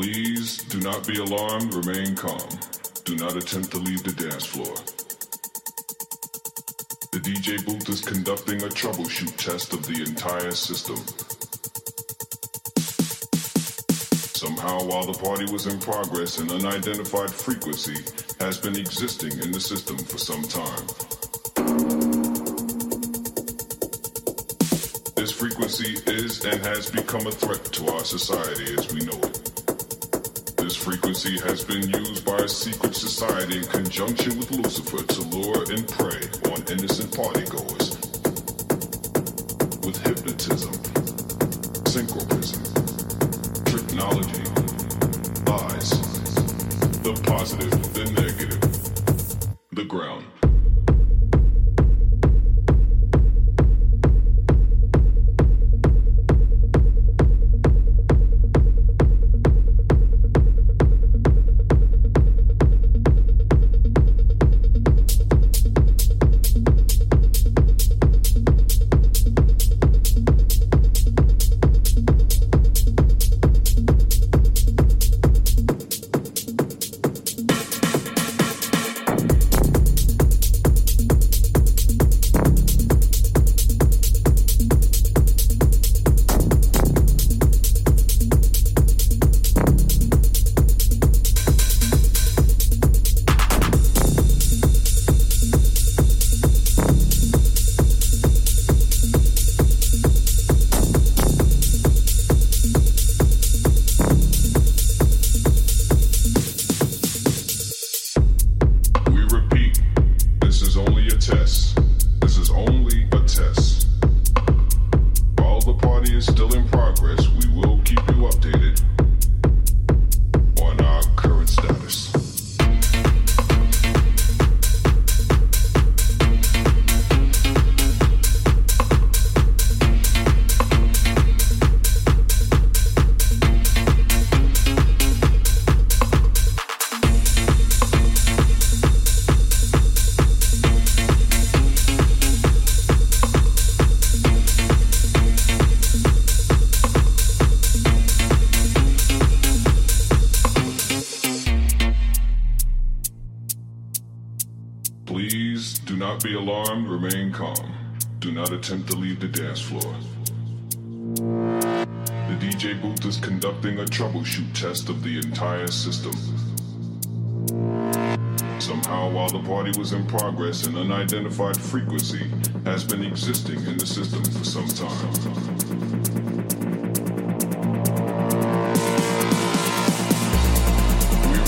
Please do not be alarmed, remain calm. Do not attempt to leave the dance floor. The DJ booth is conducting a troubleshoot test of the entire system. Somehow, while the party was in progress, an unidentified frequency has been existing in the system for some time. This frequency is and has become a threat to our society as we know it. Frequency has been used by a secret society in conjunction with Lucifer to lure and prey on innocent partygoers. With hypnotism, synchronism, technology, lies, the positive, the negative, conducting a troubleshoot test of the entire system. Somehow, while the party was in progress, an unidentified frequency has been existing in the system for some time. We